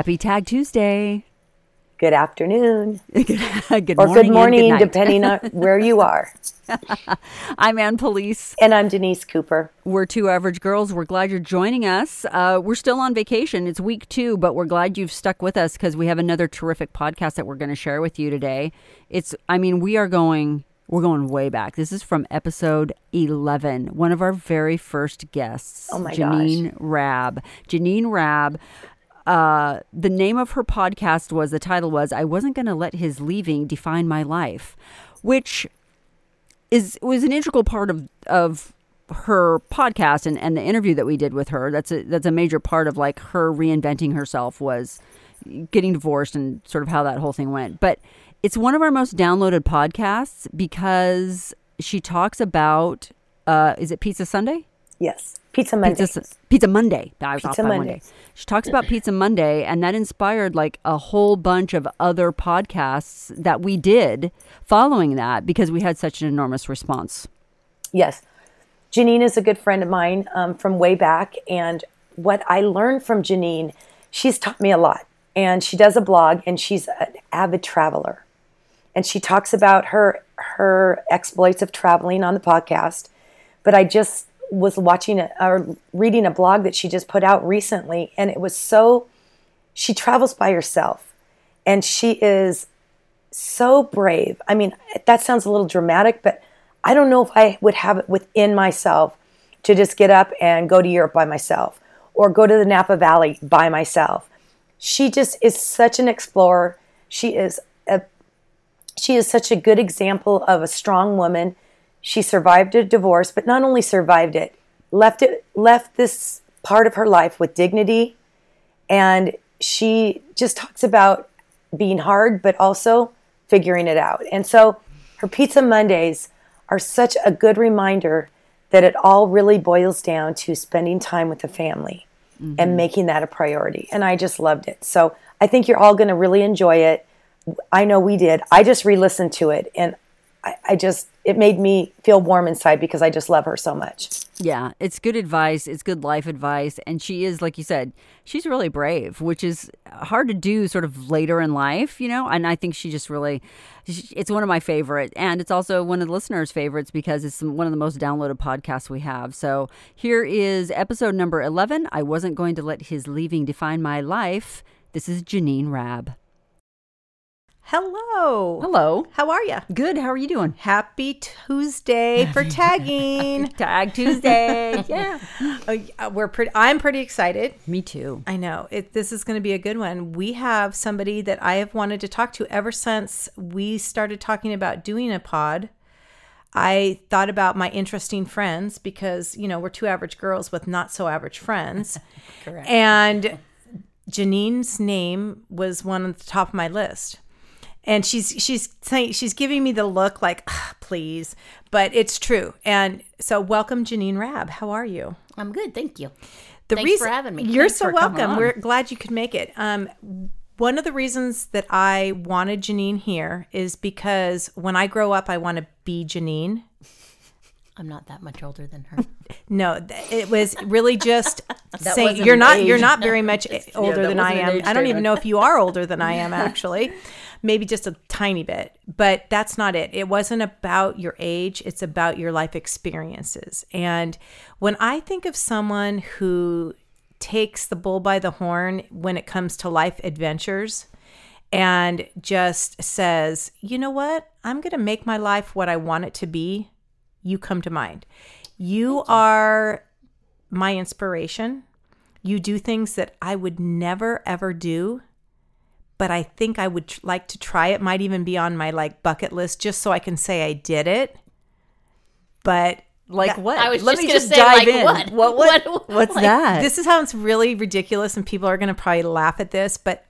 Happy Tag Tuesday. Good afternoon. good, good or morning. good morning, night. depending on where you are. I'm Ann Police. And I'm Denise Cooper. We're two average girls. We're glad you're joining us. Uh, we're still on vacation. It's week two, but we're glad you've stuck with us because we have another terrific podcast that we're going to share with you today. It's, I mean, we are going, we're going way back. This is from episode 11, one of our very first guests, Oh my Jeanine Raab. Jeanine Raab. Uh, the name of her podcast was the title was I wasn't going to let his leaving define my life, which is was an integral part of of her podcast and, and the interview that we did with her. That's a that's a major part of like her reinventing herself was getting divorced and sort of how that whole thing went. But it's one of our most downloaded podcasts because she talks about uh, is it Pizza Sunday? Yes. Pizza Monday. Pizza, Pizza Monday. I was off Pizza by one Monday. She talks about Pizza Monday, and that inspired like a whole bunch of other podcasts that we did following that because we had such an enormous response. Yes. Jeanine is a good friend of mine um, from way back. And what I learned from Jeanine, she's taught me a lot. And she does a blog and she's an avid traveler. And she talks about her her exploits of traveling on the podcast. But I just was watching a, or reading a blog that she just put out recently, and it was so. She travels by herself, and she is so brave. I mean, that sounds a little dramatic, but I don't know if I would have it within myself to just get up and go to Europe by myself or go to the Napa Valley by myself. She just is such an explorer. She is a she is such a good example of a strong woman. She survived a divorce, but not only survived it, left it left this part of her life with dignity and she just talks about being hard but also figuring it out. And so her pizza Mondays are such a good reminder that it all really boils down to spending time with the family and mm-hmm. making that a priority. And I just loved it. So I think you're all going to really enjoy it. I know we did. I just re listened to it and I, I just, it made me feel warm inside because I just love her so much. Yeah, it's good advice. It's good life advice. And she is, like you said, she's really brave, which is hard to do sort of later in life, you know? And I think she just really, it's one of my favorite. And it's also one of the listeners' favorites because it's one of the most downloaded podcasts we have. So here is episode number 11 I Wasn't Going to Let His Leaving Define My Life. This is Jeanine Raab. Hello. Hello. How are you? Good. How are you doing? Happy Tuesday for tagging. Tag Tuesday. yeah. Oh, yeah, we're pretty. I'm pretty excited. Me too. I know it, this is going to be a good one. We have somebody that I have wanted to talk to ever since we started talking about doing a pod. I thought about my interesting friends because you know we're two average girls with not so average friends, Correct. and Jeanine's name was one on the top of my list. And she's she's saying she's giving me the look like, "Ah, please, but it's true. And so, welcome, Jeanine Raab. How are you? I'm good, thank you. The Thanks for having me. You're Thanks so welcome. We're glad you could make it. Um, one of the reasons that I wanted Jeanine here is because when I grow up, I want to be Jeanine. I'm not that much older than her. No, it was really just saying you're an not you're not very much older that than I am. I don't even know if you are older than I am actually. Maybe just a tiny bit, but that's not it. It wasn't about your age, it's about your life experiences. And when I think of someone who takes the bull by the horn when it comes to life adventures and just says, "You know what? I'm going to make my life what I want it to be." You come to mind. You are my inspiration. You do things that I would never ever do, but I think I would tr- like to try it. Might even be on my like bucket list just so I can say I did it. But Like That- what? I was Let just me just say, dive like, in. what? What? What? What- What's like, that? this is how it's really ridiculous and people are going to probably laugh at this, but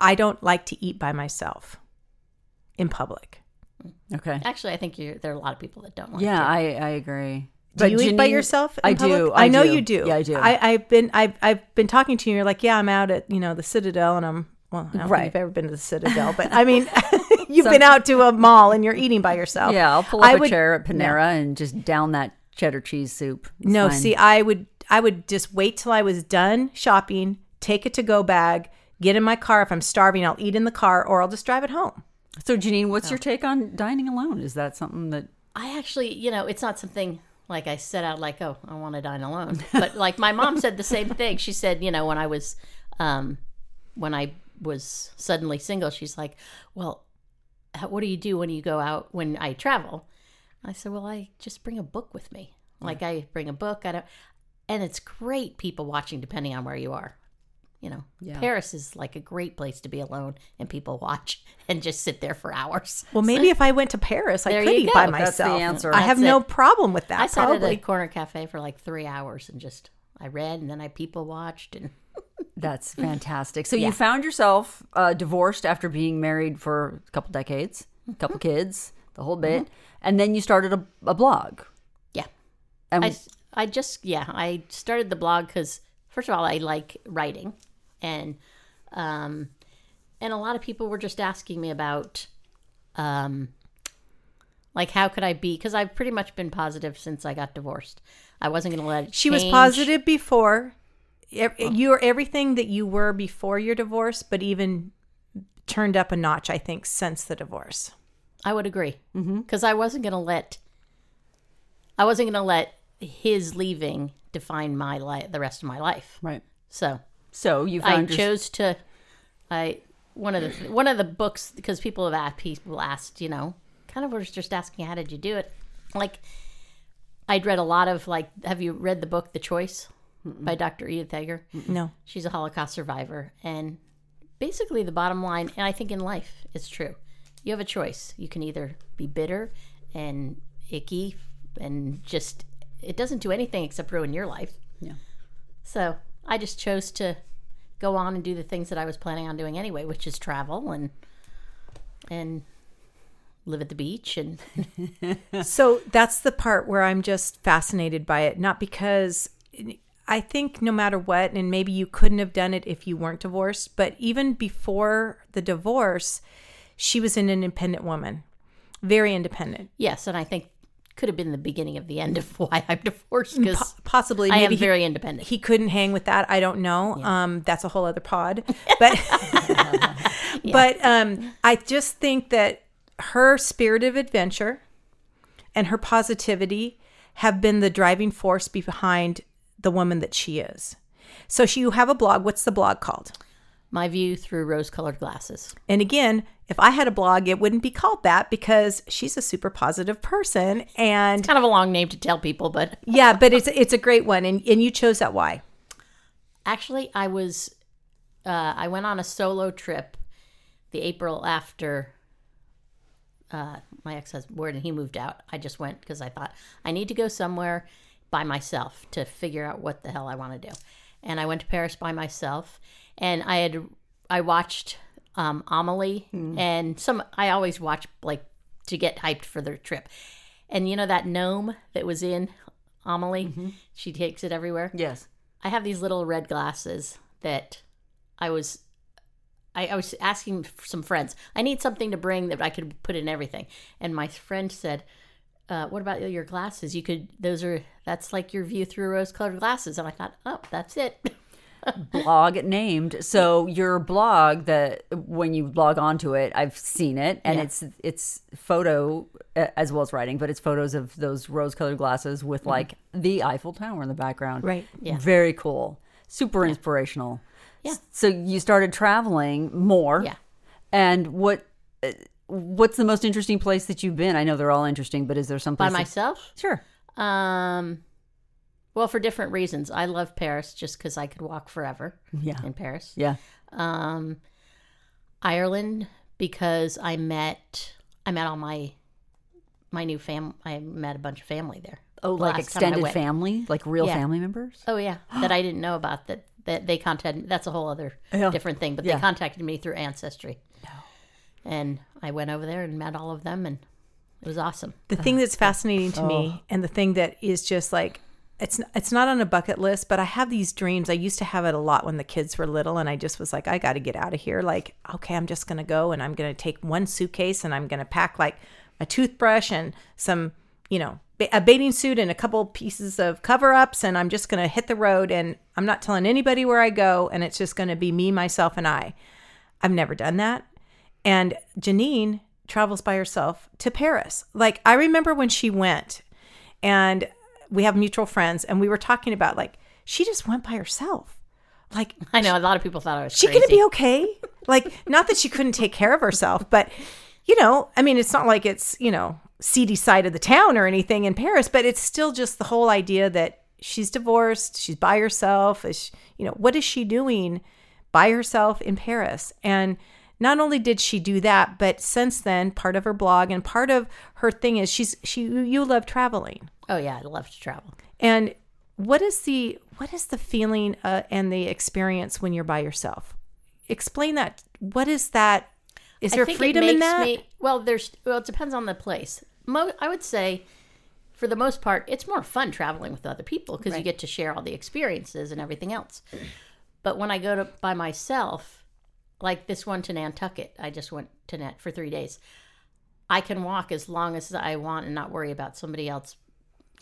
I don't like to eat by myself in public. okay. Actually, I think you there are a lot of people that don't like Yeah, to. I I agree. Do you eat by yourself? in I public? do. I, know do. you do. Yeah, I do. I, I've been I've I've been talking to you. You're like, yeah, I'm out at you know the Citadel, and I'm well. I don't Right. think you've ever been to the Citadel, but I mean, you've been out to a mall and you're eating by yourself. yeah, I'll pull up I a would- chair at Panera and just down that cheddar cheese soup. It's No, fine. see, I would I would just wait till I was done shopping, take a to go bag, get in my car. If I'm starving, I'll eat in the car or I'll just drive it home. So, Jeanine, what's your take on dining alone? Is that something that I actually, you know, it's not something like I set out like, oh, I want to dine alone. But like my mom said the same thing. She said, you know, when I was, um, when I was suddenly single, she's like, well, what do you do when you go out when I travel? I said, well, I just bring a book with me. Like I bring a book. I don't, and it's great people watching depending on where you are. You know, Paris is like a great place to be alone and people watch and just sit there for hours. Well, maybe if I went to Paris, I could you eat go. by That's the myself. answer. I have That's no problem with that. I sat probably. at a corner cafe for like three hours and just I read and then I people watched and That's fantastic. So you found yourself uh, divorced after being married for a couple decades, a couple kids, the whole bit, and then you started a, a blog. yeah. And I, I just yeah I started the blog because first of all I like writing and um and a lot of people were just asking me about um like how could I be because I've pretty much been positive since I got divorced. I wasn't going to let it. She was positive before. You're everything that you were before your divorce, but even turned up a notch, I think, since the divorce. I would agree mm-hmm. because I wasn't going to let I wasn't going to let his leaving define my life the rest of my life. right. So So you I your, chose to. I one of the one of the books because people have asked people asked you know kind of was just asking how did you do it like I'd read a lot of like have you read the book The Choice by Dr. Edith Eger No. she's a Holocaust survivor and basically the bottom line and I think in life it's true you have a choice you can either be bitter and icky and just it doesn't do anything except ruin your life Yeah. so I just chose to go on and do the things that I was planning on doing anyway, which is travel and and live at the beach and So that's the part where I'm just fascinated by it. Not because I think no matter what, and maybe you couldn't have done it if you weren't divorced, but even before the divorce, she was an independent woman, very independent. yes, and I think could have been the beginning of the end of why I'm divorced because Possibly, I maybe am he- very independent. he couldn't hang with that. I don't know. Um, that's a whole other pod. But but um, I just think that her spirit of adventure and her positivity have been the driving force behind the woman that she is. So she, you have a blog. What's the blog called? My view through rose-colored glasses. And again, if I had a blog, it wouldn't be called that because she's a super positive person. And Kind of a long name to tell people, but yeah, but it's it's a great one. And and you chose that why? actually I was uh, I went on a solo trip the April after uh, my ex-husband and he moved out. I just went because I thought I need to go somewhere by myself to figure out what the hell I want to do. And I went to Paris by myself, and I had I watched um, Amelie and some. I always watch like to get hyped for the trip. And you know that gnome that was in Amelie, she takes it everywhere. yes. I have these little red glasses that I was I, I was asking some friends. I need something to bring that I could put in everything. And my friend said, uh, "What about your glasses? You could. Those are. That's like your view through rose-colored glasses." And I thought, "Oh, that's it." blog named. So your blog that when you log onto it, I've seen it, and Yeah. it's it's photo as well as writing, but it's photos of those rose-colored glasses with like the Eiffel Tower in the background. Right. Yeah. Very cool. Super inspirational. Yeah. So you started traveling more. Yeah. And what uh, what's the most interesting place that you've been? I know they're all interesting, but is there some By place that- myself. Sure. Um, well, for different reasons. I love Paris just because I could walk forever Yeah. in Paris. Yeah. um, Ireland because I met I met all my my new fam. I met a bunch of family there. Oh, the like last time I extended family, like real Yeah. family members. Oh yeah, that I didn't know about. That that they contacted. That's a whole other Yeah. different thing. But Yeah. they contacted me through Ancestry. And I went over there and met all of them, and it was awesome. The thing uh-huh. that's fascinating to Oh. me, and the thing that is just like it's it's not on a bucket list, but I have these dreams. I used to have it a lot when the kids were little, and I just was like, I got to get out of here. Like, okay, I'm just gonna go, and I'm gonna take one suitcase, and I'm gonna pack like a toothbrush and some, you know, a bathing suit and a couple pieces of cover ups, and I'm just going to hit the road and I'm not telling anybody where I go, and it's just going to be me, myself, and I. I've never done that. And Jeanine travels by herself to Paris. Like, I remember when she went, and we have mutual friends, and we were talking about, like, she just went by herself. Like, I know a lot of people thought I was she crazy. gonna be okay? Like, not that she couldn't take care of herself, but you know, I mean, it's not like it's you know seedy side of the town or anything in Paris, but it's still just the whole idea that she's divorced, she's by herself. Is she- you know, what is she doing by herself in Paris? And not only did she do that, but since then, part of her blog and part of her thing is she's she you love traveling. Oh yeah, I love to travel. And what is the what is the feeling uh, and the experience when you're by yourself? Explain that. What is that? Is there freedom in that? Me, well, there's well, it depends on the place. Mo- I would say, for the most part, it's more fun traveling with other people because you get to share all the experiences and everything else. But when I go to by myself, like this one to Nantucket, I just went to Net for three days. I can walk as long as I want and not worry about somebody else,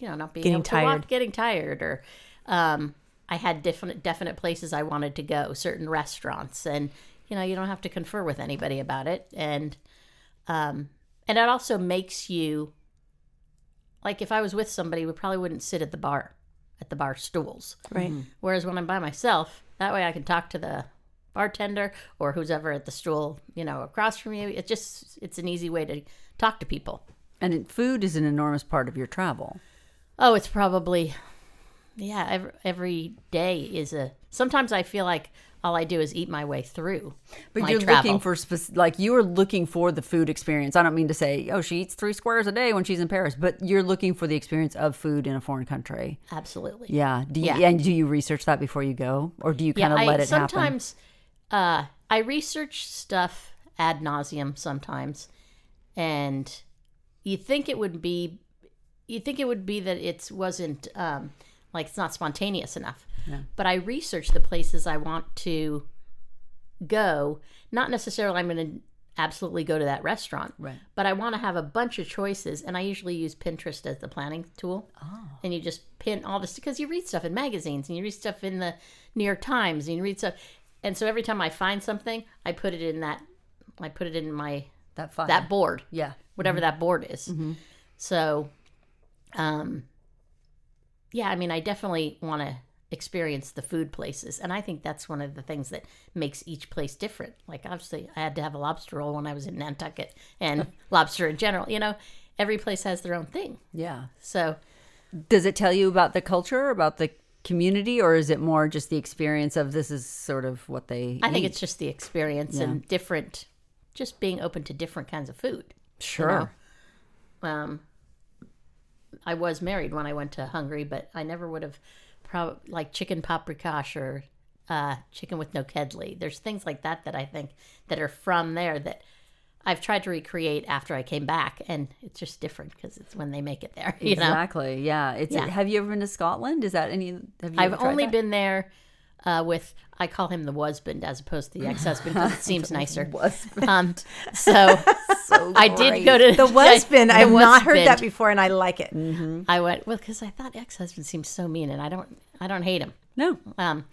you know, not being Getting able to tired. walk, getting tired, or um, I had definite definite places I wanted to go, certain restaurants, and you know, you don't have to confer with anybody about it, and um, and it also makes you like if I was with somebody, we probably wouldn't sit at the bar, at the bar stools, right. Whereas when I'm by myself, that way I can talk to the bartender or who's ever at the stool, you know, across from you. It just it's an easy way to talk to people. And food is an enormous part of your travel. Oh, it's probably yeah, every, every day is a sometimes I feel like all I do is eat my way through. But you're travel. looking for spec- like you are looking for the food experience. I don't mean to say, oh, she eats three squares a day when she's in Paris, but you're looking for the experience of food in a foreign country. Absolutely. Yeah. Do you, Yeah. and do you research that before you go, or do you kind of I, let it happen? sometimes uh, I research stuff ad nauseum sometimes, and you think it would be, you think it would be that it wasn't um, like it's not spontaneous enough. But I research the places I want to go. Not necessarily I'm going to absolutely go to that restaurant, Right. But I want to have a bunch of choices, and I usually use Pinterest as the planning tool. Oh. And you just pin all this because you read stuff in magazines and you read stuff in the New York Times and you read stuff, and so every time I find something, I put it in that, I put it in my that file. that board, yeah. whatever that board is. So, um, yeah, I mean, I definitely want to experience the food places, and I think that's one of the things that makes each place different. Like, obviously, I had to have a lobster roll when I was in Nantucket, and lobster in general. You know, every place has their own thing. Yeah. So, Does it tell you about the culture, about the community, or is it more just the experience of this is sort of what they? I think it's just the experience and different, just being open to different kinds of food. sure. um, I was married when I went to Hungary, but I never would have probably like chicken paprikash or uh, chicken with nokedli. There's things like that that I think that are from there that I've tried to recreate after I came back, and it's just different because it's when they make it there. You know, Exactly. Yeah. It's. Yeah. Have you ever been to Scotland? Is that any? Have you I've only that? been there uh, with I call him the husband as opposed to the ex-husband because it seems nicer. Um, so So I did go to The husband, I have not heard that before, and I like it. I went well because I thought ex-husband seems so mean, and I don't, I don't hate him. No. Um,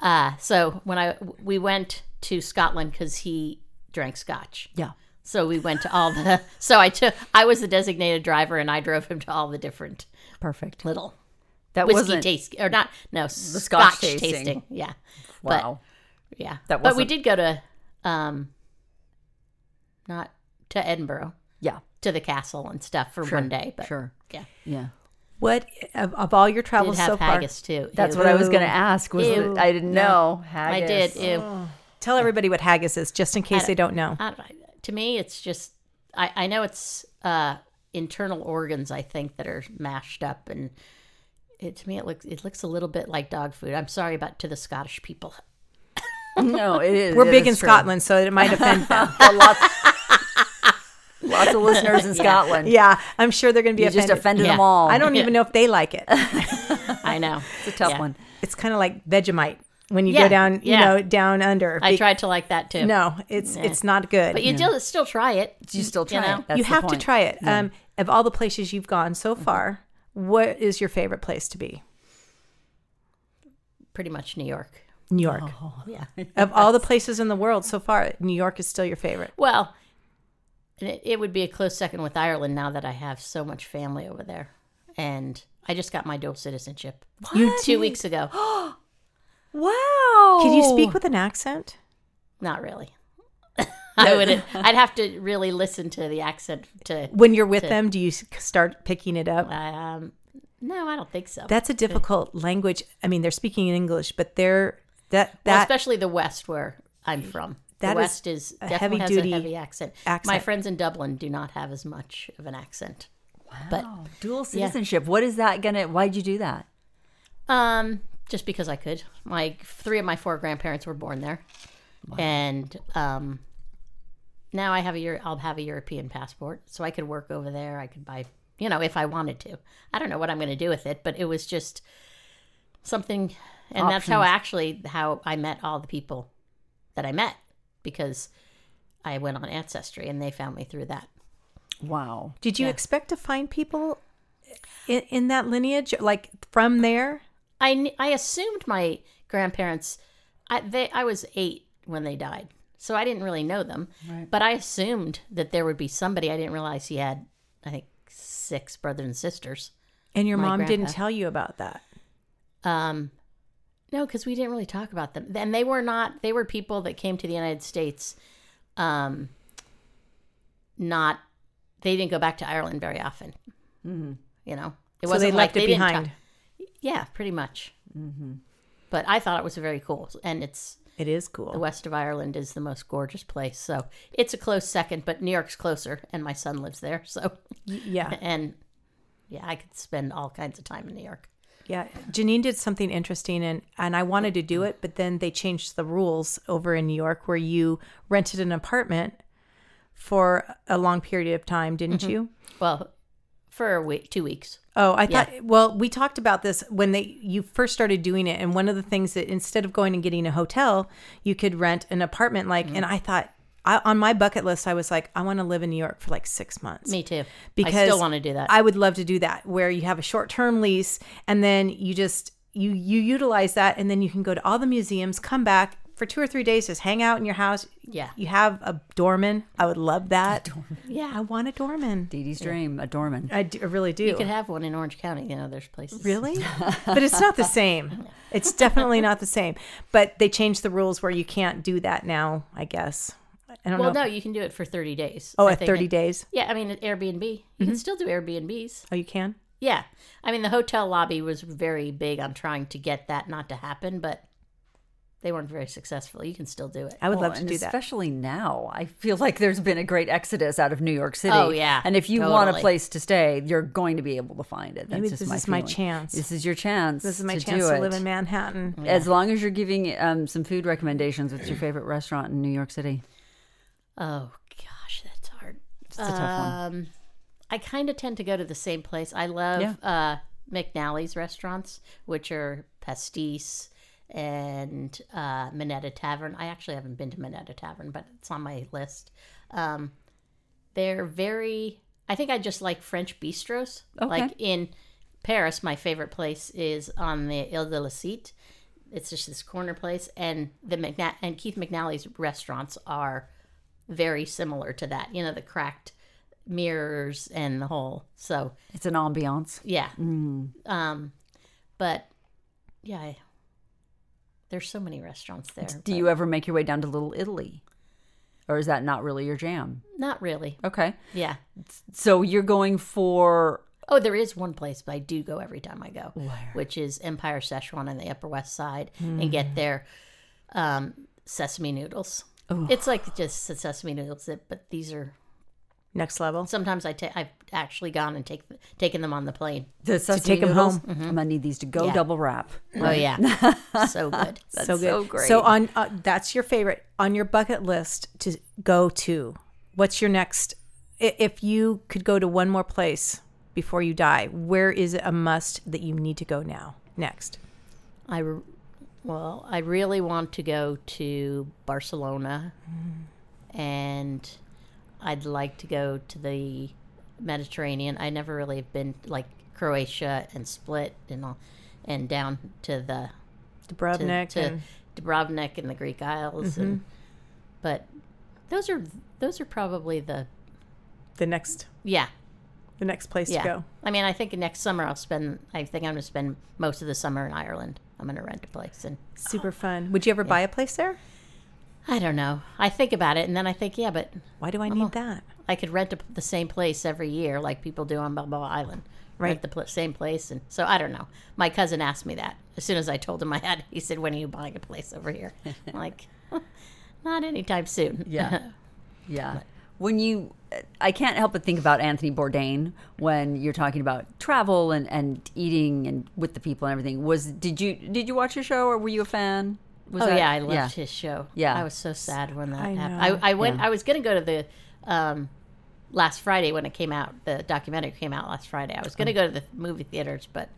uh, so when I we went to Scotland because he drank scotch. Yeah. So we went to all the. So I took. I was the designated driver, and I drove him to all the different Perfect. little That whiskey wasn't. taste or not. No, Scotch scotch, tasting. tasting. Yeah. Wow. But, yeah. That But we did go to, um, not to Edinburgh, yeah. to the castle and stuff for one day. But Sure. yeah, Yeah. What of, of all your did travels have so far? haggis too. That's Ew. what I was going to ask. Was Ew. that I didn't know. I did. Haggis. Ew. Tell everybody what haggis is, just in case they don't know. I, to me, it's just I, I know it's uh, internal organs. I think that are mashed up, and it to me it looks it looks a little bit like dog food. I'm sorry about to the Scottish people. No, it is. We're it big is in true. Scotland, so it might offend them. Well, lots, lots of listeners in Scotland. yeah, I'm sure they're going to be You just offended. offended them all. I don't even know if they like it. I know It's a tough Yeah. one. It's kind of like Vegemite. When you Yeah, go down, you yeah. know, down under. I Be- tried to like that too. No, it's it's not good. but you still still try it. You still try know? it. That's you the have to try it. Um, of all the places you've gone so far, what is your favorite place to be? Pretty much New York. New York. Yeah. Of all the places in the world so far, New York is still your favorite. Well, it, it would be a close second with Ireland now that I have so much family over there, and I just got my dual citizenship what? two weeks ago. Wow. Can you speak with an accent? Not really. I would. I'd have to really listen to the accent to. When you're with them, do you start picking it up? Um, no, I don't think so. That's a difficult language. I mean, they're speaking in English, but they're that Well, that especially the West where I'm from. That the West is, a definitely has heavy-duty a heavy accent. accent. My friends in Dublin do not have as much of an accent. But Oh, dual citizenship. What is that gonna? Why'd you do that? um, just because I could. My three of my four grandparents were born there, and um, now I have a year. I'll have a European passport, so I could work over there. I could buy, you know, if I wanted to. I don't know what I'm going to do with it, but it was just something, and that's how actually how I met all the people that I met because I went on Ancestry and they found me through that. Wow. Did you expect to find people in, in that lineage, like from there? I I assumed my grandparents. I they I was eight when they died, so I didn't really know them. But I assumed that there would be somebody. I didn't realize he had, I think, six brothers and sisters. And your My mom didn't tell you about that. Um, no, because we didn't really talk about them. And they were not. They were people that came to the United States. Um, not. They didn't go back to Ireland very often. Mm-hmm. You know, it so they like left it didn't behind. ta- yeah, pretty much. Mm-hmm. But I thought it was very cool, and it's it is cool. the west of Ireland is the most gorgeous place. So it's a close second, but New York's closer, and my son lives there. So Yeah, and yeah, I could spend all kinds of time in New York. yeah. Jeanine did something interesting, and and I wanted to do it, but then they changed the rules over in New York, where you rented an apartment for a long period of time, didn't you? Well, for a week, two weeks. Oh, I Yeah. thought. Well, we talked about this when they you first started doing it, and one of the things that instead of going and getting a hotel, you could rent an apartment. Like, Mm-hmm. and I thought I, on my bucket list, I was like, I want to live in New York for like six months. Me too. because I still want to do that. I would love to do that, where you have a short term lease, and then you just you you utilize that, and then you can go to all the museums, come back for two or three days, just hang out in your house. Yeah. you have a doorman. I would love that. yeah, I want a doorman. Dee Dee's dream, a doorman. I, do, I really do. you could have one in Orange County. You know, there's places. Really? but it's not the same. It's definitely not the same. But they changed the rules where you can't do that now, I guess. I don't know. Well, know. no, you can do it for 30 days. oh, I at think 30 days? Yeah, I mean, at Airbnb. You can mm-hmm. still do Airbnbs. Oh, you can? Yeah. I mean, the hotel lobby was very big on trying to get that not to happen, but they weren't very successful. You can still do it. I would Well, love to and do that. Especially now. I feel like there's been a great exodus out of New York City. Oh, yeah. And if you want a place to stay, you're going to be able to find it. That's Maybe just this my is my chance. This is your chance. This is my to chance do to live in Manhattan. As long as you're giving um, some food recommendations, what's your favorite restaurant in New York City? Oh, gosh, that's hard. It's a tough one. Um, I kind of tend to go to the same place. I love Yeah. uh, McNally's restaurants, which are Pastis and uh, Minetta Tavern. I actually haven't been to Minetta Tavern, but it's on my list. Um, they're very. I think I just like French bistros. Okay. Like in Paris, my favorite place is on the Ile de la Cite. It's just this corner place, and the McNa- and Keith McNally's restaurants are very similar to that. You know, the cracked mirrors and the whole. So It's an ambiance. yeah. Um, but yeah, I, there's so many restaurants there. Do you ever make your way down to Little Italy? Or is that not really your jam? Not really. Okay. Yeah. So you're going for Oh, there is one place, but I do go every time I go, which is Empire Szechuan on the Upper West Side, and get their um, sesame noodles. It's like just the sesame noodles, but these are Next level. sometimes I take. I've actually gone and take taken them on the plane. the sesame take 'em noodles? home. I'm gonna need these to go Yeah. double wrap. Oh yeah, so good. That's so good. so great. So on uh, that's your favorite on your bucket list to go to. What's your next? If you could go to one more place before you die, where is it a must that you need to go now? Next. I, re- Well, I really want to go to Barcelona, and I'd like to go to the Mediterranean. I never really have been like Croatia and Split and all, and down to the Dubrovnik to and Dubrovnik and the Greek Isles, and mm-hmm. but those are those are probably the the next yeah the next place yeah. to go. I mean, I think next summer I'll spend. I think I'm going to spend most of the summer in Ireland. I'm going to rent a place, and Super fun. Would you ever buy a place there? I don't know. I think about it, and then I think, yeah, but Why do I need that? I could rent a, the same place every year, like people do on Balboa Island. Right. Rent the pl- same place, and so I don't know. My cousin asked me that as soon as I told him I had. He said, "When are you buying a place over here?" I'm like, not anytime soon. Yeah. Yeah. When you, I can't help but think about Anthony Bourdain when you're talking about travel and, and eating and with the people and everything. Was did you did you watch the show or were you a fan? Was oh that- yeah, I loved his show. Yeah. I was so sad when that I happened. know. I, I went. Yeah. I was going to go to the um, last Friday when it came out. The documentary came out last Friday. I was going to go to the movie theaters, but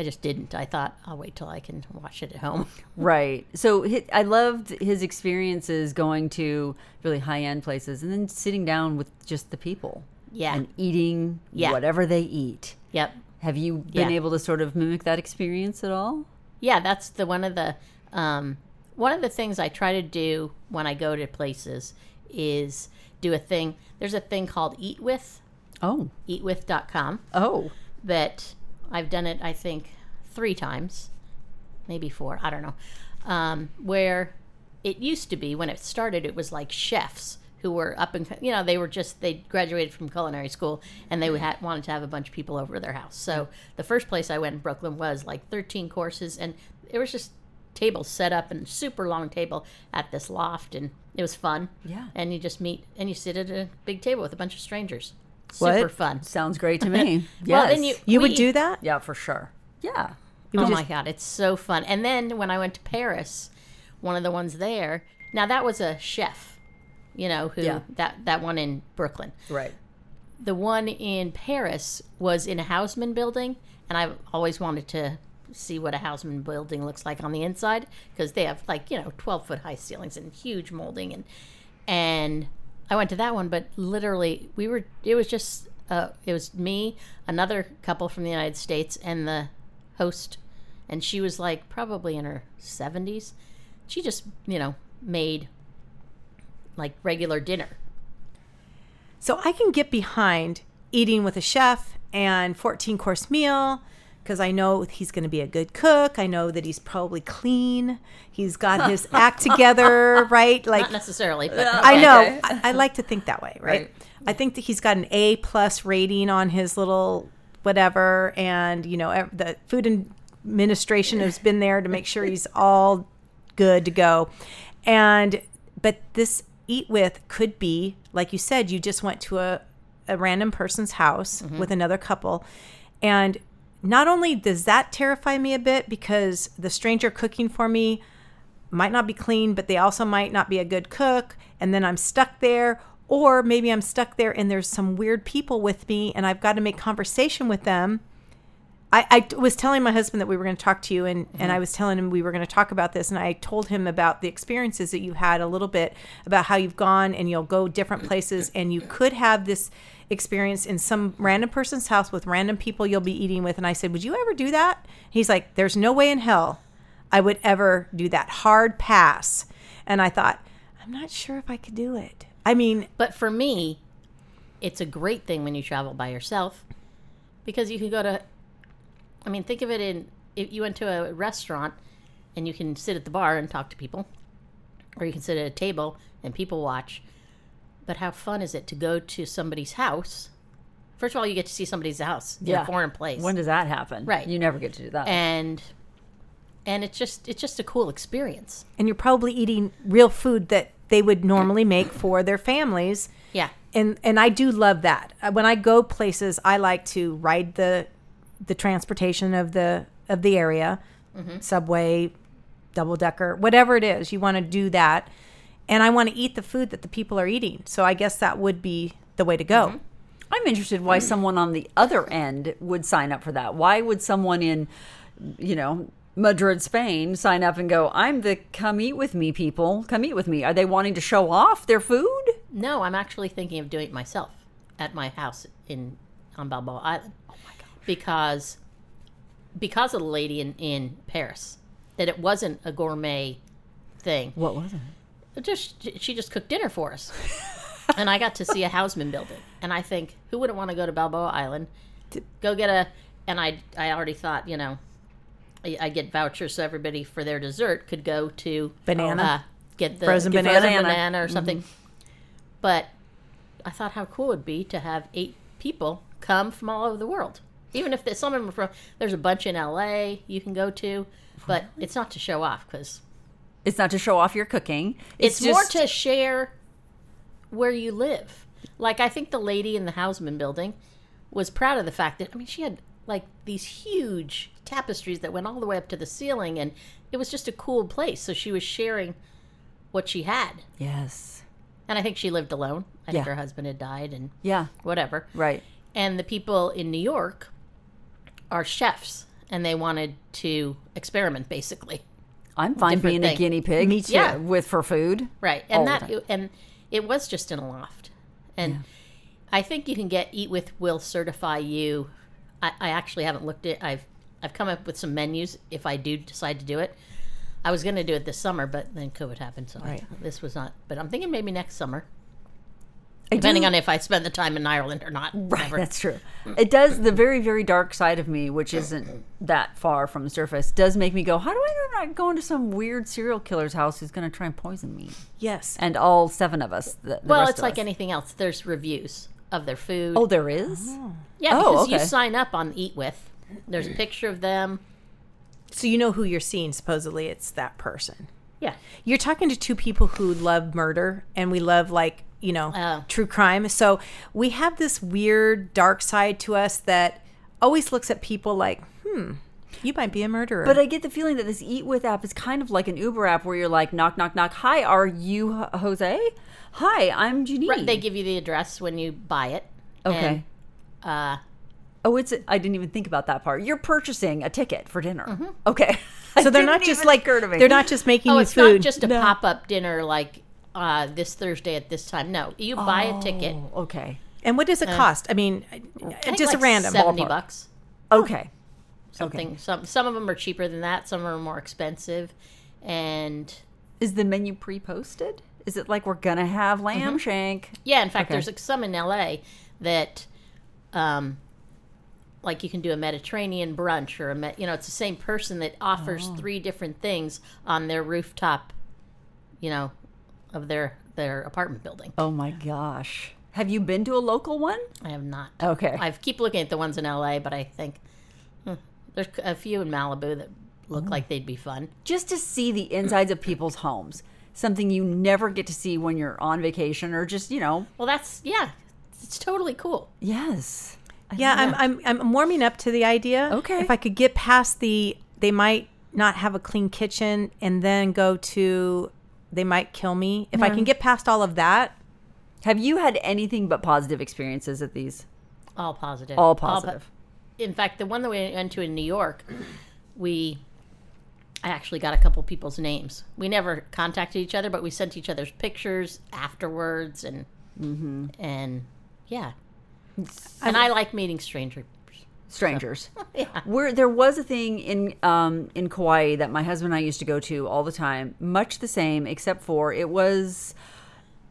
I just didn't. I thought I'll wait till I can watch it at home. Right. So hi I loved his experiences going to really high end places and then sitting down with just the people. Yeah. And eating Yeah. whatever they eat. yep. Have you been Yeah. able to sort of mimic that experience at all? Yeah, that's the one of the um, one of the things I try to do when I go to places is do a thing. There's a thing called Eat With, Oh. eatwith.com. Oh. that I've done it, I think, three times, maybe four, I don't know. Um, where it used to be when it started, it was like chefs who were up and you know they were just they graduated from culinary school and they had wanted to have a bunch of people over to their house. So the first place I went in Brooklyn was like 13 courses and it was just tables set up and super long table at this loft and it was fun. Yeah. And you just meet and you sit at a big table with a bunch of strangers. What? Super fun. Sounds great to me. Well, yes. then you You we- would do that? Yeah, for sure. Yeah. You would oh just- my god, it's so fun! And then when I went to Paris, one of the ones there. Now that was a chef, you know, who Yeah. that that one in Brooklyn. Right. The one in Paris was in a Haussmann building, and I've always wanted to see what a Haussmann building looks like on the inside because they have like you know twelve foot high ceilings and huge molding and and I went to that one, but literally we were it was just uh, it was me, another couple from the United States, and the host, and she was like probably in her seventies. She just you know made like regular dinner. So I can get behind eating with a chef and 14 course meal because I know he's going to be a good cook. I know that he's probably clean. He's got his act together, right? Like Not necessarily, but I know. I, I like to think that way, right? Right. I think that he's got an A plus rating on his little whatever, and you know the food administration has been there to make sure he's all good to go. And but this eat with could be like you said, you just went to a a random person's house mm-hmm. with another couple, and not only does that terrify me a bit because the stranger cooking for me might not be clean, but they also might not be a good cook. And then I'm stuck there. Or maybe I'm stuck there and there's some weird people with me and I've got to make conversation with them. I, I was telling my husband that we were going to talk to you and, and mm-hmm. I was telling him we were going to talk about this. And I told him about the experiences that you had a little bit about how you've gone and you'll go different places and you could have this experience in some random person's house with random people you'll be eating with. And I said, Would you ever do that? He's like, There's no way in hell I would ever do that. Hard pass. And I thought, I'm not sure if I could do it. I mean, But for me, it's a great thing when you travel by yourself because you can go to. I mean, think of it in if you went to a restaurant and you can sit at the bar and talk to people, or you can sit at a table and people watch. But how fun is it to go to somebody's house? First of all, you get to see somebody's house in a foreign place, When does that happen? Right. You never get to do that. and and it's just it's just a cool experience. and you're probably eating real food that they would normally make for their families. Yeah, And and I do love that. Uh, When I go places, I like to ride the the transportation of the of the area, subway, double decker, whatever it is. You want to do that. And I want to eat the food that the people are eating. So I guess that would be the way to go. Mm-hmm. I'm interested why mm-hmm. someone on the other end would sign up for that. Why would someone in, you know, Madrid, Spain, sign up and go, I'm the come eat with me people. Come eat with me. Are they wanting to show off their food? No, I'm actually thinking of doing it myself at my house in on Balboa Island. Oh my god! Because because of the lady in in Paris, that it wasn't a gourmet thing. What was it? Just she just cooked dinner for us, and I got to see a Haussmann building. And I think who wouldn't want to go to Balboa Island, go get a? And I I already thought you know, I, I get vouchers so everybody for their dessert could go to Banana? uh, get the Frozen get banana? frozen banana or something. But I thought how cool it would be to have eight people come from all over the world. Even if some of them are from, there's a bunch in LA you can go to, but it's not to show off because It's not to show off your cooking. it's, It's, more to share where you live. Like I think the lady in the Haussmann building was proud of the fact that I mean she had like these huge tapestries that went all the way up to the ceiling and it was just a cool place. So she was sharing what she had. Yes. And I think she lived alone. I think Yeah. her husband had died and Yeah. whatever. Right. And the people in New York are chefs and they wanted to experiment basically. I'm fine being thing. a guinea pig. Me too. Yeah. With for food. Right. And that and it was just in a loft. And I think you can get eat with will certify you. I, I actually haven't looked at I've I've come up with some menus if I do decide to do it. I was going to do it this summer, but then COVID happened, so Right. this was not. But I'm thinking maybe next summer, I depending do- on if I spend the time in Ireland or not. Right, Whatever. that's true. It does the very, very dark side of me, which isn't that far from the surface, does make me go, how do I not go into some weird serial killer's house who's going to try and poison me? Yes. And all seven of us. The, the well, rest it's of like us. anything else. There's reviews of their food. Oh, there is? Oh. yeah, oh, because you sign up on Eat With. There's a picture of them. So you know who you're seeing. Supposedly, it's that person. Yeah. You're talking to two people who love murder and we love like you know Oh. true crime. So we have this weird dark side to us that always looks at people like, hmm, you might be a murderer. But I get the feeling that this Eat With app is kind of like an Uber app where you're like, knock, knock, knock. Hi, are you Jose? Hi, I'm Jeanine. Right, they give you the address when you buy it. Okay. And, uh, Oh, it's. I didn't even think about that part. You're purchasing a ticket for dinner. Okay. so they're not just like occur to they're not just making oh, you it's food. not just a No. pop up dinner like uh, this Thursday at this time. No, you buy a ticket. Oh, Okay. and what does it cost? I mean, I think just like a random seventy ballpark. bucks. Okay. Something. Some some of them are cheaper than that. Some are more expensive, and Is the menu pre-posted? Is it like we're gonna have lamb Mm-hmm. shank? yeah. In fact, Okay. there's like, some in L.A. that, um, like you can do a Mediterranean brunch or a me- you know it's the same person that offers Oh. three different things on their rooftop, you know, of their their apartment building. Oh my gosh. Have you been to a local one? I have not. Okay. I keep looking at the ones in LA, but I think hmm, there's a few in Malibu that look Oh. like they'd be fun. Just to see the insides of people's homes. Something you never get to see when you're on vacation or just, you know, Well, that's yeah, it's totally cool. yes. I Yeah, I'm, I'm I'm warming up to the idea. Okay. If I could get past the they might not have a clean kitchen and then go to they might kill me. If I can get past all of that, Have you had anything but positive experiences at these? All positive. All po- positive. in fact, the one that we went to in New York, we I actually got a couple people's names. We never contacted each other, but we sent each other's pictures afterwards, and Mm-hmm. and yeah. And I like meeting strangers. Strangers. Yeah. Where there was a thing in um, in Kauai that my husband and I used to go to all the time, much the same, except for it was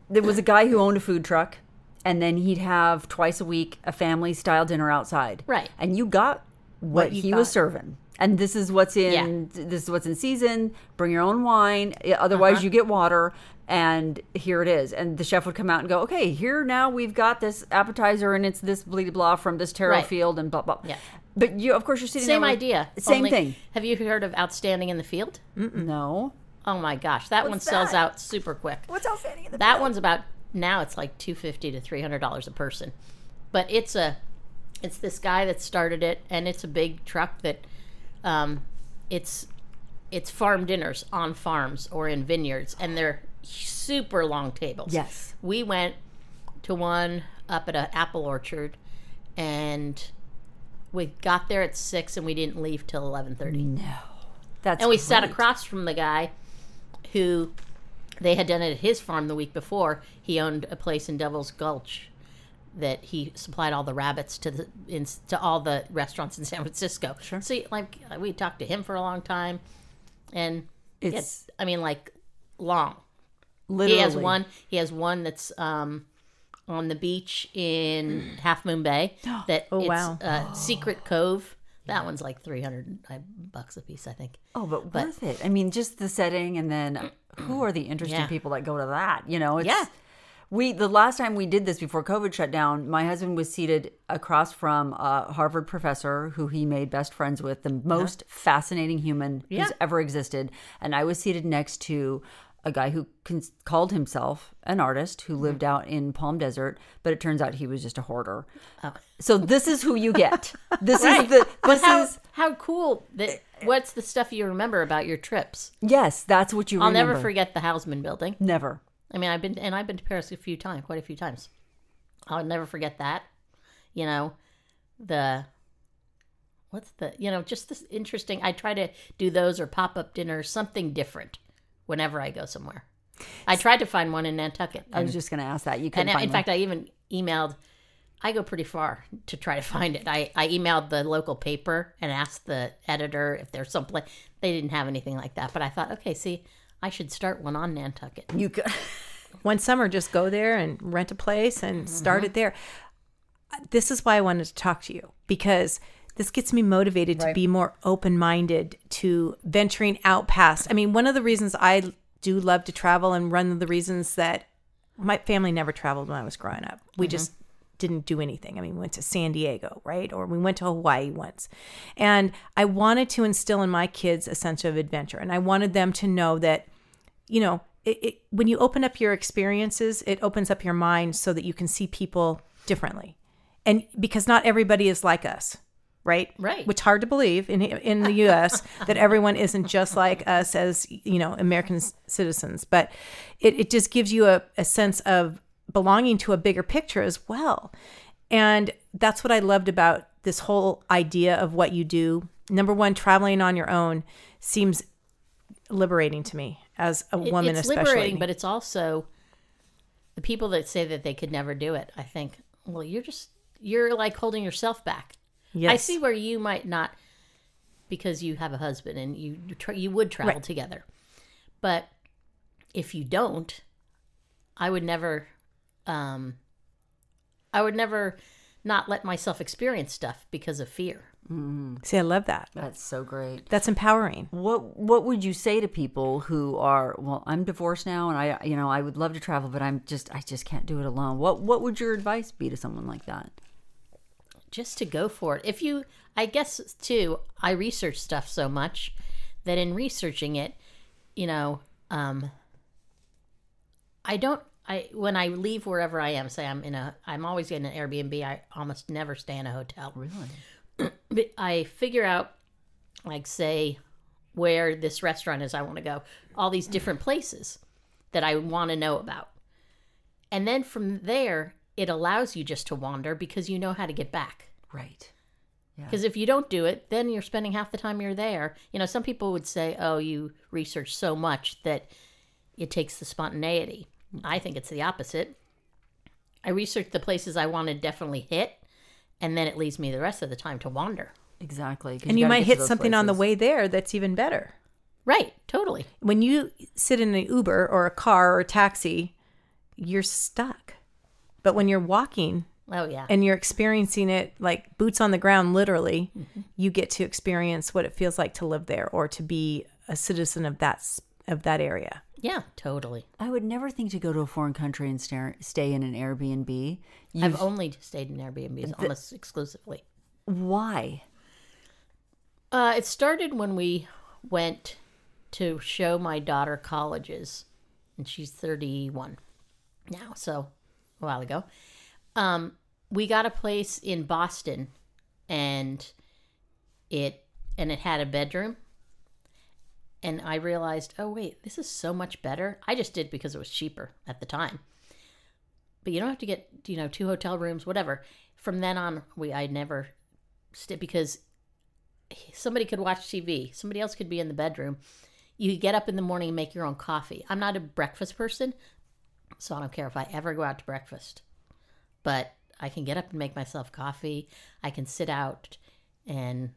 there was a guy who owned a food truck, and then he'd have twice a week a family style dinner outside. Right. and you got what, you he was serving. And this is what's in this is what's in season. Bring your own wine. Otherwise, Uh-huh. you get water. And here it is. And the chef would come out and go, "Okay, here now we've got this appetizer, and it's this blah blah from this taro Right. field, and blah blah." Yeah. But you, of course, you're sitting Same with- idea. Same only- thing. Have you heard of Outstanding in the Field? No. Oh my gosh, that one sells that? out super quick. What's outstanding in the That one's about now it's like two fifty to three hundred dollars a person, but it's a it's this guy that started it, and it's a big truck that um, it's it's farm dinners on farms or in vineyards, and they're super long tables. Yes. we went to one up at an apple orchard, and we got there at six, and we didn't leave till eleven thirty. No. That's and we sat across from the guy who they had done it at his farm the week before. He owned a place in Devil's Gulch that he supplied all the rabbits to the in, to all the restaurants in San Francisco. Sure. So like we talked to him for a long time, and It's it's I mean like long. literally He has one. He has one that's um, on the beach in Half Moon Bay. That Oh, it's wow. uh, Secret Cove. That one's like three hundred bucks a piece, I think. Oh, but, worth it. I mean, just the setting, and then who are the interesting Yeah. people that go to that? You know, it's, Yeah. We the last time we did this before COVID shut down, my husband was seated across from a Harvard professor who he made best friends with, the most fascinating human Yeah. who's ever existed, and I was seated next to a guy who called himself an artist who lived mm-hmm. out in Palm Desert, but it turns out he was just a hoarder. Oh. So this is who you get. This is the this how is how cool that eh, eh. what's the stuff you remember about your trips? yes, that's what you I'll remember. never forget the Haussmann building. Never. I mean, I've been and I've been to Paris a few times, quite a few times. I'll never forget that. You know, the what's the you know just this interesting. I try to do those or pop up dinners, something different, whenever I go somewhere. I tried to find one in Nantucket. I was just going to ask that. You and uh, couldn't in find fact, I even emailed. I go pretty far to try to find it. I, I emailed the local paper and asked the editor if there's some place. They didn't have anything like that, but I thought, okay, see, I should start one on Nantucket. one. You could. one summer just go there and rent a place and start it there this is why i wanted to talk to you because this gets me motivated to be more open-minded to venturing out past i mean one of the reasons i do love to travel and one of the reasons that my family never traveled when i was growing up we mm-hmm. just didn't do anything i mean we went to san diego right or we went to hawaii once and i wanted to instill in my kids a sense of adventure and i wanted them to know that you know, it, it, when you open up your experiences, it opens up your mind so that you can see people differently. And because not everybody is like us, right? Right. Which hard to believe in in the U.S. that everyone isn't just like us as you know American citizens. But it, it just gives you a, a sense of belonging to a bigger picture as well. And that's what I loved about this whole idea of what you do. Number one, traveling on your own seems liberating to me as a It- woman, it's especially. liberating, but it's also the people that say that they could never do it. I think, well, you're just you're like holding yourself back. yes. I see where you might not, because you have a husband and you you, tra- you would travel Right. together, but if you don't, I would never, um, I would never not let myself experience stuff because of fear. See, I love that. That's so great. That's empowering. What What would you say to people who are well? I'm divorced now, and I, you know, I would love to travel, but I'm just, I just can't do it alone. What What would your advice be to someone like that? just to go for it. If you, I guess too, I research stuff so much that in researching it, you know, um, I don't. I when I leave wherever I am, say I'm in a, I'm always in an Airbnb. I almost never stay in a hotel. Really? But I figure out, like, say, where this restaurant is. I want to go. All these different places that I want to know about, and then from there, it allows you just to wander because you know how to get back. Right. Because if you don't do it, then you're spending half the time you're there. You know, some people would say, oh, you research so much that it takes the spontaneity. I think it's the opposite. I research the places I want to definitely hit, and then it leaves me the rest of the time to wander. Exactly. And you, gotta might hit those something on the way there that's even better. Right, totally. When you sit in an Uber or a car or a taxi, you're stuck. But when you're walking Oh, yeah. and you're experiencing it like boots on the ground, literally, Mm-hmm. you get to experience what it feels like to live there or to be a citizen of that of that area. Yeah, totally. I would never think to go to a foreign country and stay in an Airbnb. You, I've only stayed in Airbnbs almost exclusively. why? Uh, it started when we went to show my daughter colleges, and she's 31 now, so a while ago. Um, we got a place in Boston, and it and it had a bedroom. And I realized, oh wait, this is so much better. I just did because it was cheaper at the time. But you don't have to get you know two hotel rooms, whatever. From then on, we I never stayed because somebody could watch TV, somebody else could be in the bedroom. You get up in the morning and make your own coffee. I'm not a breakfast person, so I don't care if I ever go out to breakfast. But I can get up and make myself coffee. I can sit out and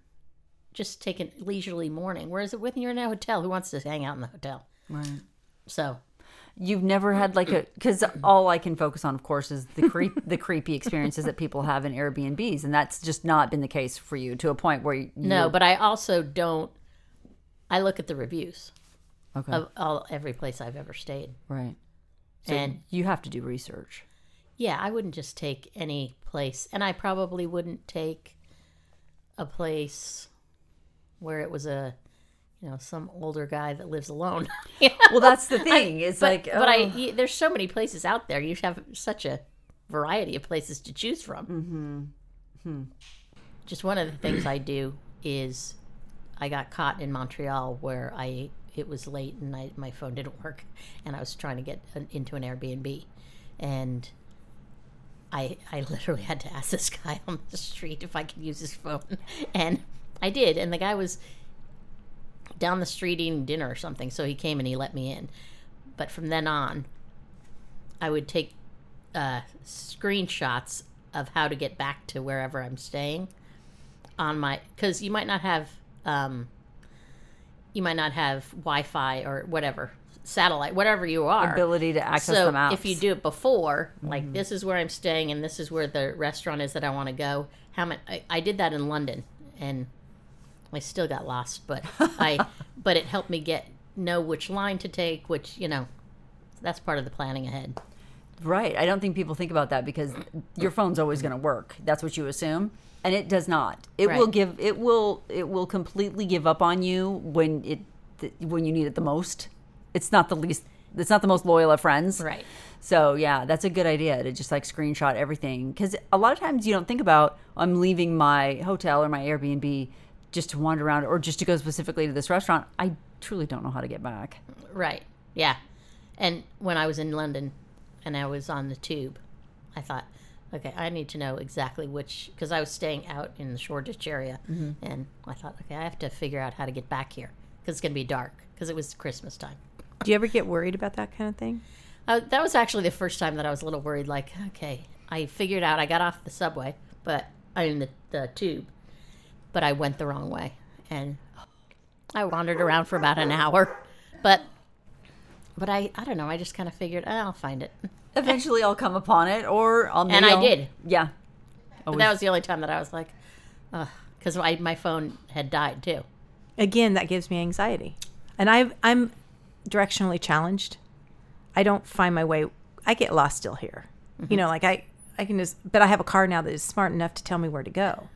just take a leisurely morning. Whereas when you're in a hotel, who wants to hang out in the hotel? Right. So You've never had like a because all I can focus on, of course, is the creep the creepy experiences that people have in Airbnbs, and that's just not been the case for you to a point where you no, but I also don't. I look at the reviews okay, of all every place I've ever stayed, right. So and you have to do research. yeah, I wouldn't just take any place, and I probably wouldn't take a place where it was a, you know, some older guy that lives alone. Well, that's the thing. it's but, like, but I oh. y- there's so many places out there. You have such a variety of places to choose from. Mm-hmm. Just one of the things I do is I got caught in Montreal where I it was late and I, my phone didn't work and I was trying to get an, into an Airbnb and I I literally had to ask this guy on the street if I could use his phone and I did and the guy was down the street eating dinner or something. So he came and he let me in. But from then on, I would take uh, screenshots of how to get back to wherever I'm staying on my because you might not have um, you might not have Wi-Fi or whatever satellite, whatever you are ability to access so them out. if you do it before, like this is where I'm staying and this is where the restaurant is that I want to go. How many? I, I did that in London and I still got lost, but I but it helped me get know which line to take, which you know, that's part of the planning ahead. Right. I don't think people think about that because your phone's always going to work. That's what you assume, and it does not. It will give. It will. It will completely give up on you when it when you need it the most. It's not the least. It's not the most loyal of friends. Right. So yeah, that's a good idea to just like screenshot everything because a lot of times you don't think about I'm leaving my hotel or my Airbnb just to wander around or just to go specifically to this restaurant. I truly don't know how to get back. Right. Yeah. And when I was in London and I was on the tube, I thought, okay, I need to know exactly which because I was staying out in the Shoreditch area, and I thought, okay, I have to figure out how to get back here because it's going to be dark because it was Christmas time. Do you ever get worried about that kind of thing? Uh, that was actually the first time that I was a little worried. Like, okay, I figured out I got off the subway, but I mean the, the tube, but I went the wrong way, and I wandered around for about an hour. But, but I, I don't know. I just kind of figured "Ah, I'll find it. Eventually, I'll come upon it, or I'll. And I I'll- did. Yeah. But that was the only time that I was like, because my my phone had died too. Again, that gives me anxiety, and I I'm directionally challenged. I don't find my way. I get lost still here. You know, like I I can just, but I have a car now that is smart enough to tell me where to go,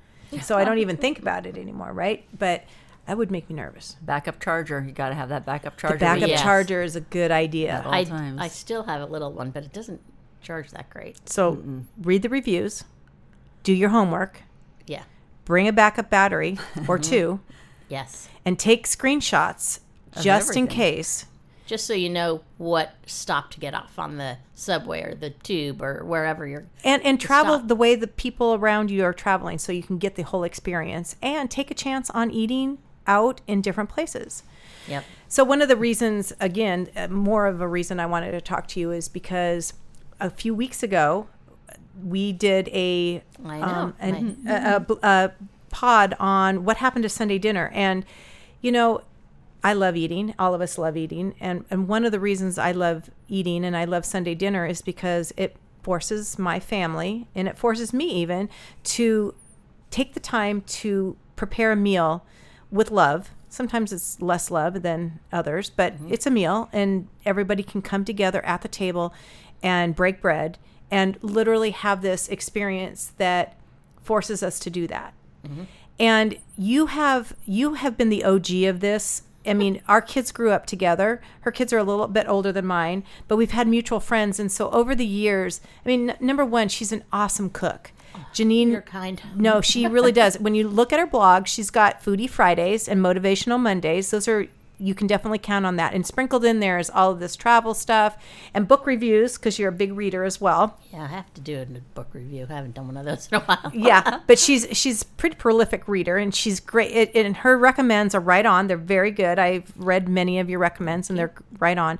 so I don't even think about it anymore, right? But that would make me nervous. backup charger. You got to have that backup charger. The backup Yes. charger is a good idea. At all I times. I still have a little one, but it doesn't charge that great. So read the reviews, do your homework, Yeah. bring a backup battery or two, Yes. and take screenshots just in case. Just so you know what stop to get off on the subway or the tube or wherever you're And and travel stop. the way the people around you are traveling so you can get the whole experience and take a chance on eating out in different places. yep So one of the reasons, again, uh, more of a reason I wanted to talk to you is because a few weeks ago we did a I know. um, an, a, a, a pod on what happened to Sunday dinner, and you know, I love eating. All of us love eating, and and one of the reasons I love eating and I love Sunday dinner is because it forces my family and it forces me even to take the time to prepare a meal with love. Sometimes it's less love than others, but mm-hmm. it's a meal, and everybody can come together at the table and break bread and literally have this experience that forces us to do that. Mm-hmm. And you have you have been the OG of this. I mean, our kids grew up together. Her kids are a little bit older than mine, but we've had mutual friends, and so over the years, I mean, n- number one, she's an awesome cook. Jeanine, you're kind no, she really does. When you look at her blog, she's got Foodie Fridays and Motivational Mondays. Those are you can definitely count on that. And sprinkled in there is all of this travel stuff and book reviews because you're a big reader as well. Yeah, I have to do a book review. I haven't done one of those in a while. Yeah, but she's she's pretty prolific reader and she's great. It, and her recommends are right on. They're very good. I've read many of your recommends and they're right on.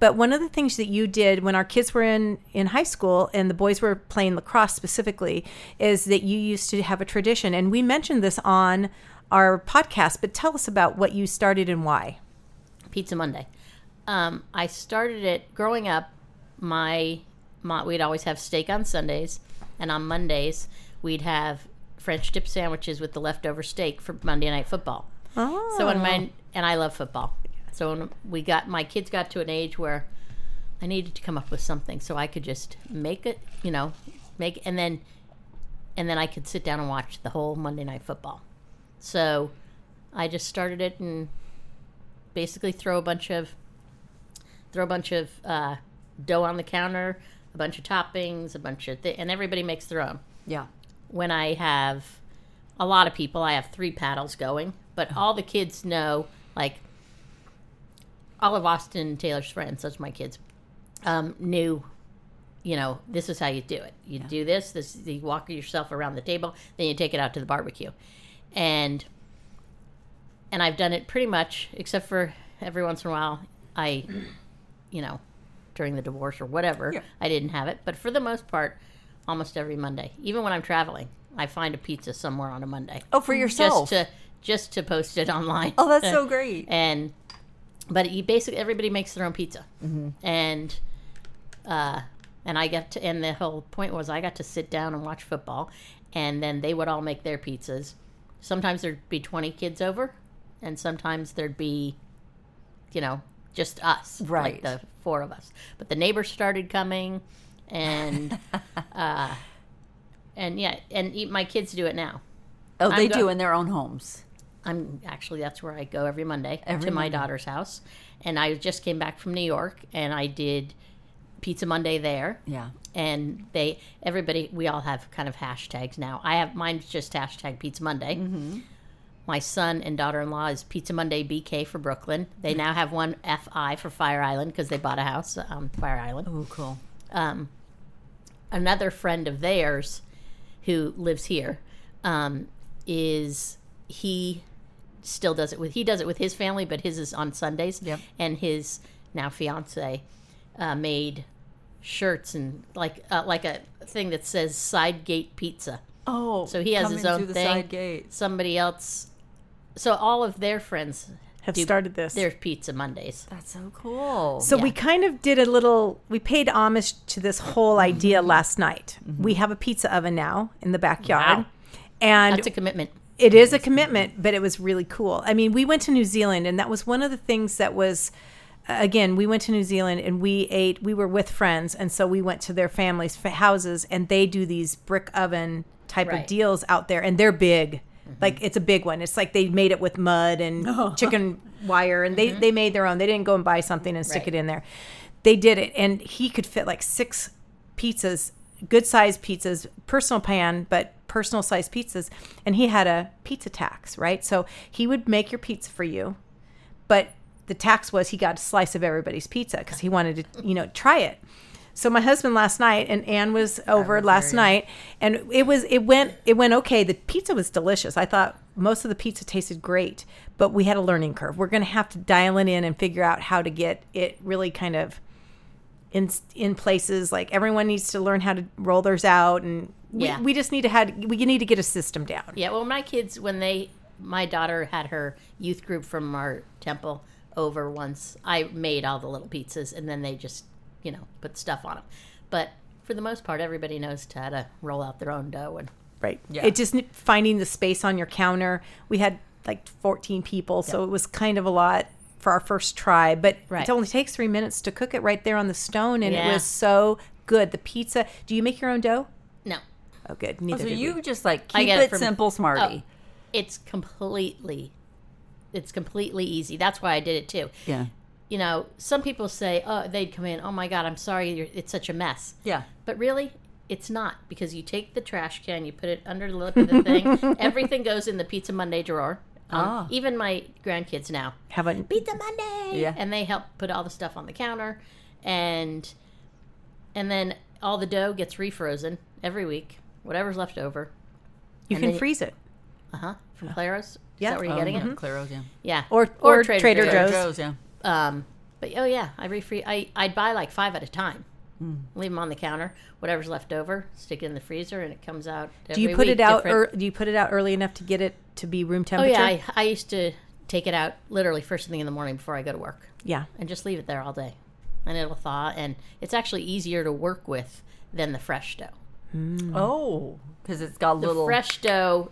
But one of the things that you did when our kids were in in high school and the boys were playing lacrosse specifically is that you used to have a tradition and we mentioned this on our podcast, but tell us about what you started and why. Pizza Monday. Um, I started it growing up. My, my we'd always have steak on Sundays, and on Mondays we'd have French dip sandwiches with the leftover steak for Monday Night Football. Oh. So when my and I love football. So when we got my kids got to an age where I needed to come up with something so I could just make it, you know, make and then and then I could sit down and watch the whole Monday Night Football. So I just started it and basically throw a bunch of throw a bunch of uh, dough on the counter, a bunch of toppings, a bunch of th- and everybody makes their own. Yeah. When I have a lot of people, I have three paddles going, but all the kids know like all of Austin Taylor's friends, such my kids, um, knew you know, this is how you do it. You do this, this you walk yourself around the table, then you take it out to the barbecue. And and I've done it pretty much except for every once in a while I you know, during the divorce or whatever, Yeah. I didn't have it, but for the most part almost every Monday. Even when I'm traveling, I find a pizza somewhere on a Monday. Oh, for yourself. Just to just to post it online. oh, that's so great. and but you basically everybody makes their own pizza and uh and i got to and the whole point was i got to sit down and watch football and then they would all make their pizzas sometimes there'd be 20 kids over and sometimes there'd be you know just us Right. like the four of us but the neighbors started coming and uh and yeah and my kids do it now Oh, they go- do in their own homes. I'm actually that's where I go every Monday Every to my Monday. daughter's house, and I just came back from New York and I did Pizza Monday there, Yeah. And they everybody we all have kind of hashtags now. I have mine's just hashtag Pizza Monday. Mm-hmm. My son and daughter-in-law is Pizza Monday BK for Brooklyn. They now have one FI for Fire Island because they bought a house on Fire Island Oh, cool. um, another friend of theirs who lives here um, is he still does it with he does it with his family but his is on sundays Yep. and his now fiance uh, made shirts and like uh, like a thing that says side gate pizza Oh, so he has his own through the thing side gate. somebody else so all of their friends Have do started this. their pizza mondays That's so cool. So we kind of did a little. We paid homage to this whole Mm-hmm. idea last night. We have a pizza oven now in the backyard, Wow. and that's a commitment it is a commitment, but it was really cool. I mean, we went to New Zealand, and that was one of the things that was. Again, we went to New Zealand and we ate. We were with friends, and so we went to their families' fa- houses, and they do these brick oven type of deals out there, and they're big. Mm-hmm. Like it's a big one. It's like they made it with mud and uh-huh. chicken wire, and they mm-hmm. they made their own. They didn't go and buy something and stick Right. it in there. They did it, and he could fit like six pizzas, good sized pizzas, personal pan, but personal sized pizzas. And he had a pizza tax, right? So he would make your pizza for you, but the tax was he got a slice of everybody's pizza because he wanted to, you know, try it. So my husband last night and Ann was over last night and it was it went it went okay. The pizza was delicious. I thought most of the pizza tasted great, but we had a learning curve. We're going to have to dial it in and figure out how to get it really kind of in in places like everyone needs to learn how to roll theirs out and we, Yeah. we just need to have we need to get a system down. Yeah, well, my kids, when they, my daughter had her youth group from our temple over once, I made all the little pizzas and then they just, you know, put stuff on them. But for the most part, everybody knows how to roll out their own dough. And Right. Yeah. It just finding the space on your counter. We had like 14 people, so it was kind of a lot for our first try, but Right. it only takes three minutes to cook it right there on the stone, and it was so good. The pizza. Do you make your own dough? no, Oh, good. Oh, Neither so you we. you just like I keep get it, it from- simple, smarty. Oh, it's completely, it's completely easy. That's why I did it too. Yeah. You know, some people say, oh, they'd come in, oh my God, I'm sorry, you're, it's such a mess. Yeah. But really, it's not because you take the trash can, you put it under the lip of the thing. Everything goes in the Pizza Monday drawer Um, Ah. Even my grandkids now Have a pizza Monday, Yeah. and they help put all the stuff on the counter, and and then all the dough gets refrozen every week, whatever's left over. you and can freeze it. Uh huh. From Claros. Yeah. Is that where you're getting yeah. it? Claro's, yeah. Yeah. Or- or Trader Joe's. Joe's. Joe's, yeah. Um, but oh yeah, I refree. I I'd buy like five at a time. Hmm. Leave them on the counter. Whatever's left over, stick it in the freezer, and it comes out. Do you put week it out? different. Or, do you put it out early enough to get it to be room temperature? oh yeah, I, I used to take it out literally first thing in the morning before I go to work, yeah. and just leave it there all day, and it'll thaw. And it's actually easier to work with than the fresh dough. Oh, because it's got The little. fresh dough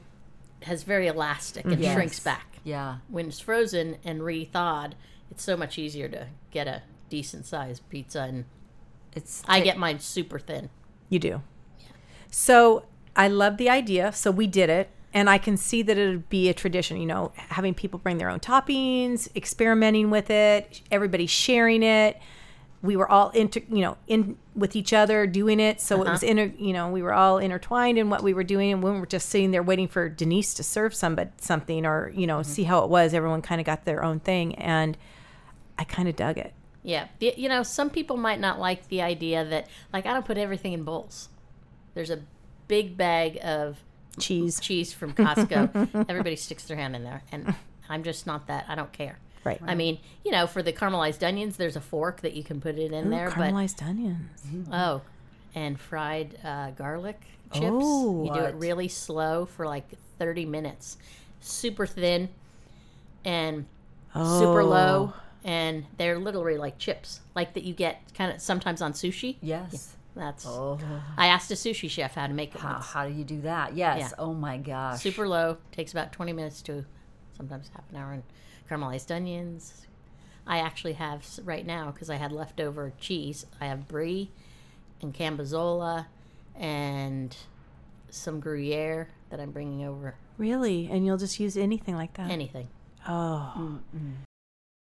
has very elastic and mm-hmm. Yes. shrinks back. Yeah. When it's frozen and re-thawed, it's so much easier to get a decent sized pizza. And It's. I ta- get mine super thin. You do. So I love the idea. So we did it. And I can see that it would be a tradition, you know, having people bring their own toppings, experimenting with it, everybody sharing it. We were all inter, you know, in with each other doing it. So it uh-huh. was inter, you know, we were all intertwined in what we were doing. And we were just sitting there waiting for Denise to serve somebody something or, you know, mm-hmm. see how it was, everyone kind of got their own thing. And I kind of dug it. Yeah, you know, some people might not like the idea that, like, I don't put everything in bowls. There's a big bag of Cheese. cheese from Costco. Everybody sticks their hand in there, and I'm just not that. I don't care. Right. I mean, you know, for the caramelized onions, there's a fork that you can put it in there, but Caramelized onions. oh, and fried uh, garlic chips. Oh. you do it really slow for like 30 minutes, super thin, and super low, and they're literally like chips, like that you get kind of sometimes on sushi. Yes. That's. Oh. I asked a sushi chef how to make it. How, once. how do you do that? Yes. Yeah. Oh my gosh. Super low. Takes about 20 minutes to sometimes half an hour. And caramelized onions. I actually have right now because I had leftover cheese. I have brie and Cambozola and some Gruyere that I'm bringing over. Really? And you'll just use anything like that? Anything. Oh.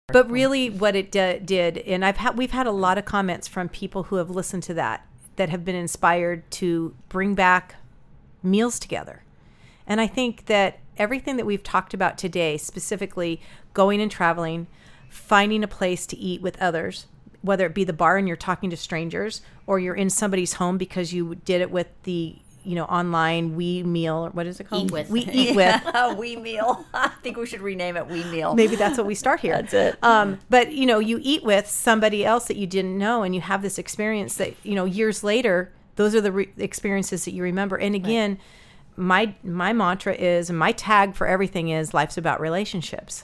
But really, what it d- did, and I've had we've had a lot of comments from people who have listened to that that have been inspired to bring back meals together. And I think that everything that we've talked about today, specifically going and traveling, finding a place to eat with others, whether it be the bar and you're talking to strangers, or you're in somebody's home because you did it with the you know online we meal or what is it called? Eat with. We eat with. we meal. I think we should rename it We Meal. Maybe that's what we start here. That's it. Um, but you know, you eat with somebody else that you didn't know, and you have this experience that you know years later. Those are the re- experiences that you remember. And again, my my mantra is, and my tag for everything is, life's about relationships.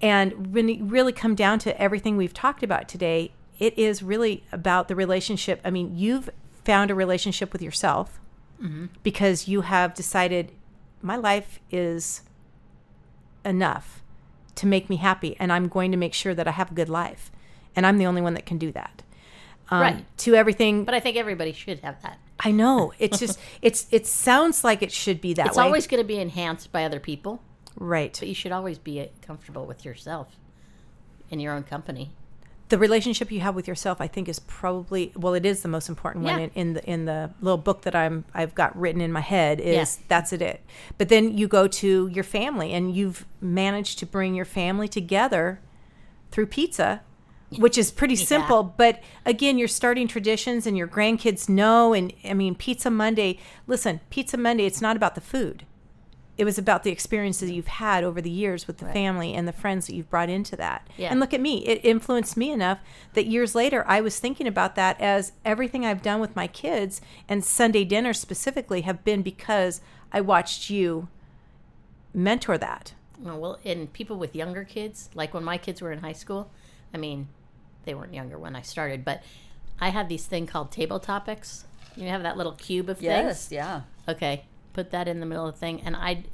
And when you really come down to everything we've talked about today, it is really about the relationship. I mean, you've found a relationship with yourself because you have decided my life is enough to make me happy and i'm going to make sure that i have a good life and i'm the only one that can do that um, Right. to everything But I think everybody should have that. I know. It's just it's it sounds like it should be that It's way. always going to be enhanced by other people, right. But you should always be uh, comfortable with yourself in your own company. the relationship you have with yourself i think is probably well it is the most important one in, in the in the little book that i'm i've got written in my head is Yeah. that's it it. But then you go to your family and you've managed to bring your family together through pizza which is pretty simple but again you're starting traditions and your grandkids know and i mean pizza monday listen pizza monday it's not about the food it was about the experiences you've had over the years with the family and the friends that you've brought into that. Yeah. And look at me, it influenced me enough that years later I was thinking about that as everything I've done with my kids and Sunday dinners specifically have been because I watched you mentor that. Oh, well, and people with younger kids, like when my kids were in high school, I mean, they weren't younger when I started, but I had these thing called table topics. You have that little cube of Yes. things. Yes, yeah. Okay, put that in the middle of the thing, and I'd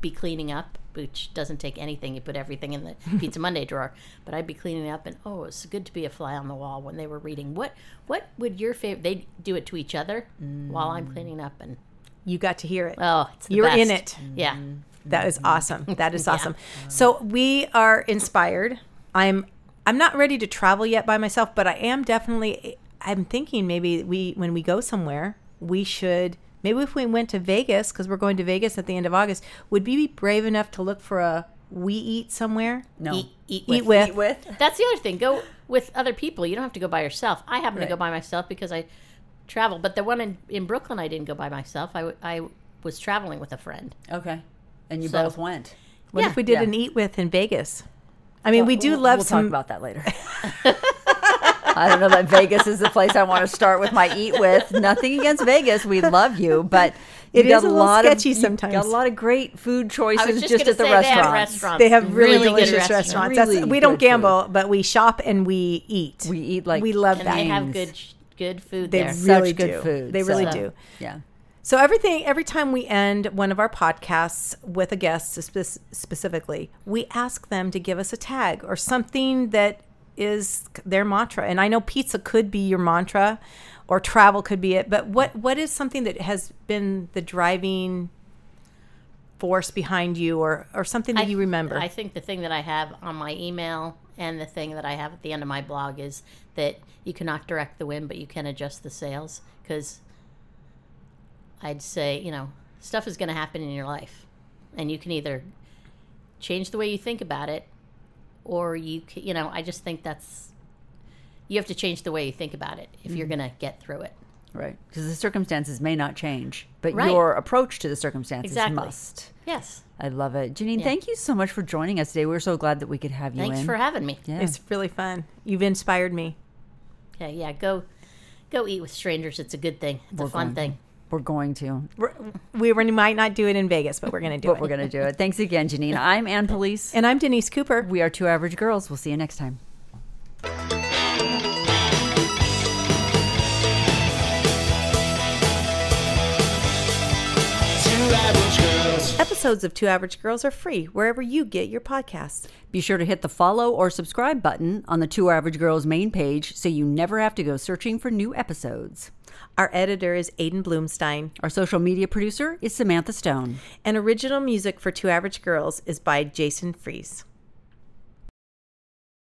be cleaning up, which doesn't take anything. You put everything in the Pizza Monday drawer, but I'd be cleaning up, and oh, it's good to be a fly on the wall when they were reading. What What would your favorite? They do it to each other while I'm mm. cleaning up, and You got to hear it. oh, it's the You're in best. it. Yeah. That is mm-hmm. awesome. That is awesome. So we are inspired. I'm I'm not ready to travel yet by myself, but I am definitely I'm thinking maybe we when we go somewhere, we should maybe if we went to Vegas, because we're going to Vegas at the end of August, would we be brave enough to look for a we eat somewhere? No. Eat, eat, Eat with. with. Eat with. That's the other thing. Go with other people. You don't have to go by yourself. I happen Right. to go by myself because I travel. But the one in, in Brooklyn, I didn't go by myself. I, w- I was traveling with a friend. Okay. And you So- both went. What Yeah. if we did Yeah. an eat with in Vegas? I mean, we do We'll- love we'll some. talk about that later. I don't know that Vegas is the place I want to start with my eat with. Nothing against Vegas. We love you, but It you is a lot sketchy of, you sometimes. Got a lot of great food I choices was just, just, at the gonna they have restaurants. restaurants. they have really, good delicious restaurants. That's, Really we don't good food. gamble, but we shop and we eat. We eat like we love And that. they have good good food They there. really Such good do. food, They really so- do. yeah. So everything, every time we end one of our podcasts with a guest spe- specifically, we ask them to give us a tag or something that is their mantra. And I know pizza could be your mantra, or travel could be it. But what what is something that has been the driving force behind you, or or something that I- you remember? I think the thing that I have on my email and the thing that I have at the end of my blog is that you cannot direct the wind, but you can adjust the sails. Because I'd say, you know, stuff is going to happen in your life, and you can either change the way you think about it, or you, ca- you know, I just think that's you have to change the way you think about it if you're Mm-hmm. going to get through it. Right. Because the circumstances may not change, but Right. your approach to the circumstances Exactly. must. Yes. I love it. Jeanine, Yeah. thank you so much for joining us today. We're so glad that we could have you Thanks in. for having me. yeah. It's really fun. You've inspired me. Yeah, yeah. Go, go eat with strangers. It's a good thing. It's a fun thing. We're going to. We're, we might not do it in Vegas, but we're going to do But it. we're going to do it. Thanks again, Jeanine. I'm Ann Police. and I'm Denise Cooper. We are Two Average Girls. We'll see you next time. Two average girls. Episodes of Two Average Girls are free wherever you get your podcasts. Be sure to hit the follow or subscribe button on the Two Average Girls main page so you never have to go searching for new episodes. Our editor is Aiden Bloomstein, Our social media producer is Samantha Stone. and original music for Two Average Girls is by Jason Fries.